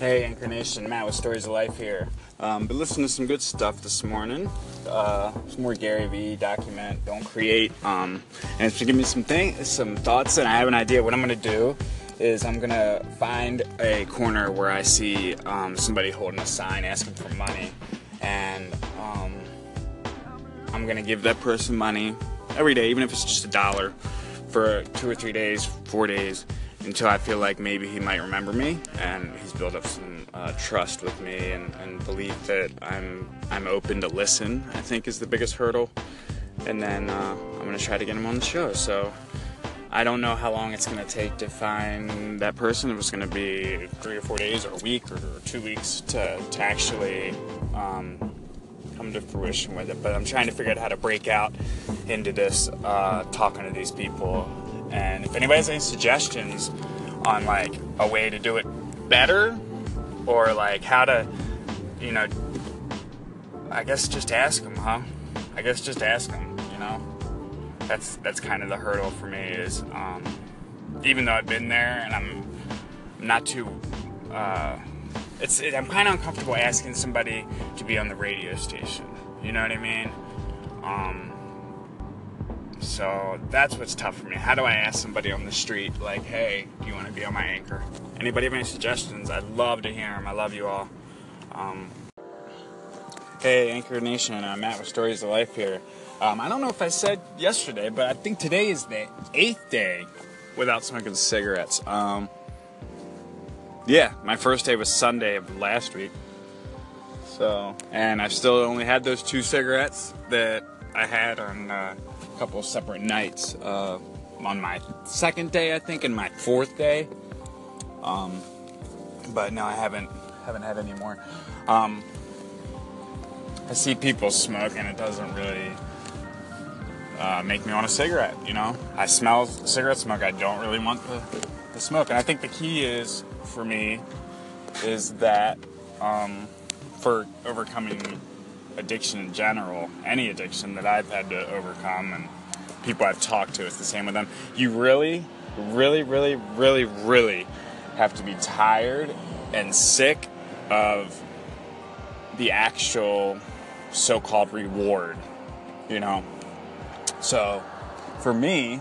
Hey, Anchor Nation, Matt with Stories of Life here. Um, been listening to some good stuff this morning. Uh, some more Gary Vee document, don't create. Um, and it's giving me some thing, some thoughts, and I have an idea. What I'm gonna do is I'm gonna find a corner where I see um, somebody holding a sign asking for money, and um, I'm gonna give that person money every day, even if it's just a dollar, for two or three days, four days until I feel like maybe he might remember me and he's built up some uh, trust with me and, and believe that I'm I'm open to listen. I think is the biggest hurdle, and then uh, I'm gonna try to get him on the show. So I don't know how long it's gonna take to find that person. It was gonna be three or four days or a week or, or two weeks to to actually. Um, come to fruition with it but i'm trying to figure out how to break out into this uh, talking to these people and if anybody has any suggestions on like a way to do it better or like how to, you know, I guess just ask them, huh? I guess just ask them, you know. That's that's kind of the hurdle for me is um, even though I've been there and I'm not too uh, it's it, I'm kind of uncomfortable asking somebody to be on the radio station. You know what I mean? Um, so that's what's tough for me. How do I ask somebody on the street, like, hey, do you want to be on my anchor? Anybody have any suggestions? I'd love to hear them. I love you all. Um, hey, Anchor Nation, I'm Matt with Stories of Life here. Um, I don't know if I said yesterday, but I think today is the eighth day without smoking cigarettes. Um, yeah, my first day was Sunday of last week. So, and I've still only had those two cigarettes that I had on uh, couple separate nights. Uh, on my second day, I think, and my fourth day. Um, but no, I haven't haven't had any more. Um, I see people smoke, and it doesn't really uh, make me want a cigarette. You know, I smell cigarette smoke. I don't really want the, the smoke, and I think the key is for me is that um, for overcoming addiction in general, any addiction that I've had to overcome and people I've talked to, it's the same with them. You really, really, really, really, really have to be tired and sick of the actual so called reward, you know? So for me,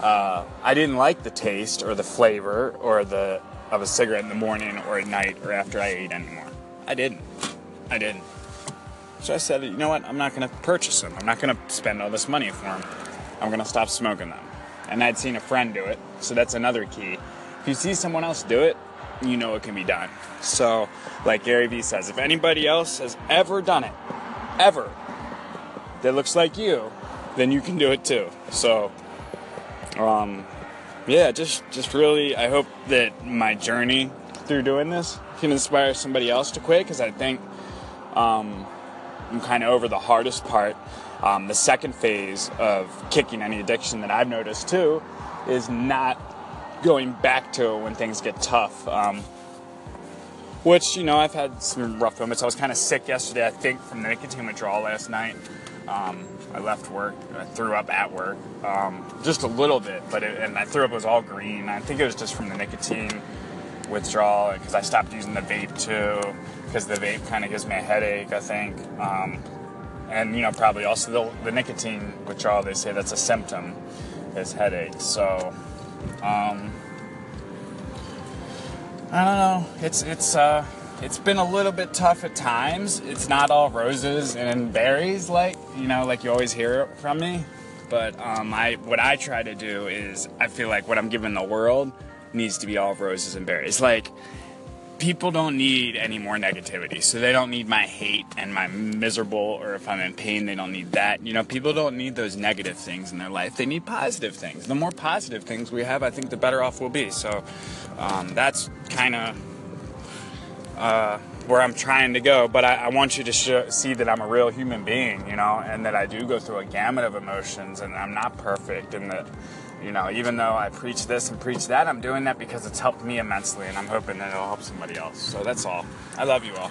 uh, I didn't like the taste or the flavor or the of a cigarette in the morning or at night or after I ate anymore. I didn't. I didn't. So I said, you know what? I'm not going to purchase them. I'm not going to spend all this money for them. I'm to stop smoking them. And I'd seen a friend do it. So that's another key. If you see someone else do it, you know it can be done. So, like Gary Vee says, if anybody else has ever done it, ever, that looks like you, then you can do it too. So, um, yeah, just just really, I hope that my journey through doing this can inspire somebody else to quit because I think um, I'm kind of over the hardest part. Um, the second phase of kicking any addiction that I've noticed too is not going back to it when things get tough. Um, which, you know, I've had some rough moments. I was kind of sick yesterday, I think, from the nicotine withdrawal last night. Um, I left work, I threw up at work, um, just a little bit, but it, and I threw up, it was all green. I think it was just from the nicotine withdrawal because I stopped using the vape too because the vape kind of gives me a headache, I think. Um, and, you know, probably also the, the, nicotine withdrawal, they say that's a symptom, is headache. So, um, I don't know. It's, it's, uh, it's been a little bit tough at times. It's not all roses and berries, like, you know, like you always hear from me. But um, I, what I try to do is, I feel like what I'm giving the world needs to be all roses and berries. Like, people don't need any more negativity. So they don't need my hate and my miserable, or if I'm in pain, they don't need that. You know, people don't need those negative things in their life. They need positive things. The more positive things we have, I think the better off we'll be. So um, that's kind of uh, where I'm trying to go. But I, I want you to show, see that I'm a real human being, you know, and that I do go through a gamut of emotions and I'm not perfect and that you know, even though I preach this and preach that, I'm doing that because it's helped me immensely, and I'm hoping that it'll help somebody else. So that's all. I love you all.